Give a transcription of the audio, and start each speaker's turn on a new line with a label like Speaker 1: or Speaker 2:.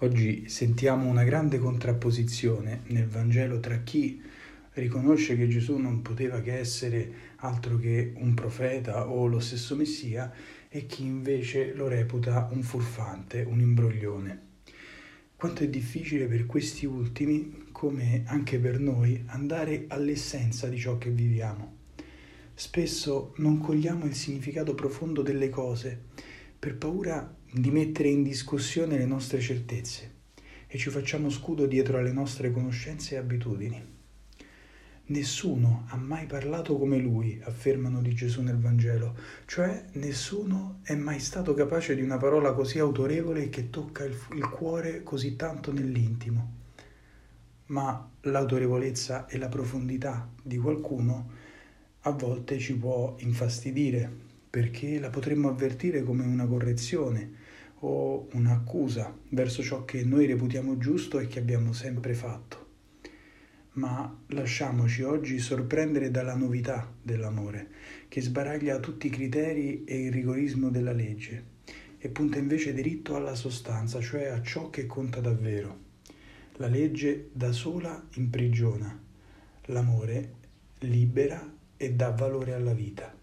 Speaker 1: Oggi sentiamo una grande contrapposizione nel Vangelo tra chi riconosce che Gesù non poteva che essere altro che un profeta o lo stesso Messia e chi invece lo reputa un furfante, un imbroglione. Quanto è difficile per questi ultimi, come anche per noi, andare all'essenza di ciò che viviamo. Spesso non cogliamo il significato profondo delle cose per paura di mettere in discussione le nostre certezze e ci facciamo scudo dietro alle nostre conoscenze e abitudini. Nessuno ha mai parlato come lui, affermano di Gesù nel Vangelo, cioè nessuno è mai stato capace di una parola così autorevole che tocca il, il cuore così tanto nell'intimo. Ma l'autorevolezza e la profondità di qualcuno a volte ci può infastidire perché la potremmo avvertire come una correzione o un'accusa verso ciò che noi reputiamo giusto e che abbiamo sempre fatto. Ma lasciamoci oggi sorprendere dalla novità dell'amore, che sbaraglia tutti i criteri e il rigorismo della legge e punta invece diritto alla sostanza, cioè a ciò che conta davvero. La legge da sola imprigiona, l'amore libera e dà valore alla vita.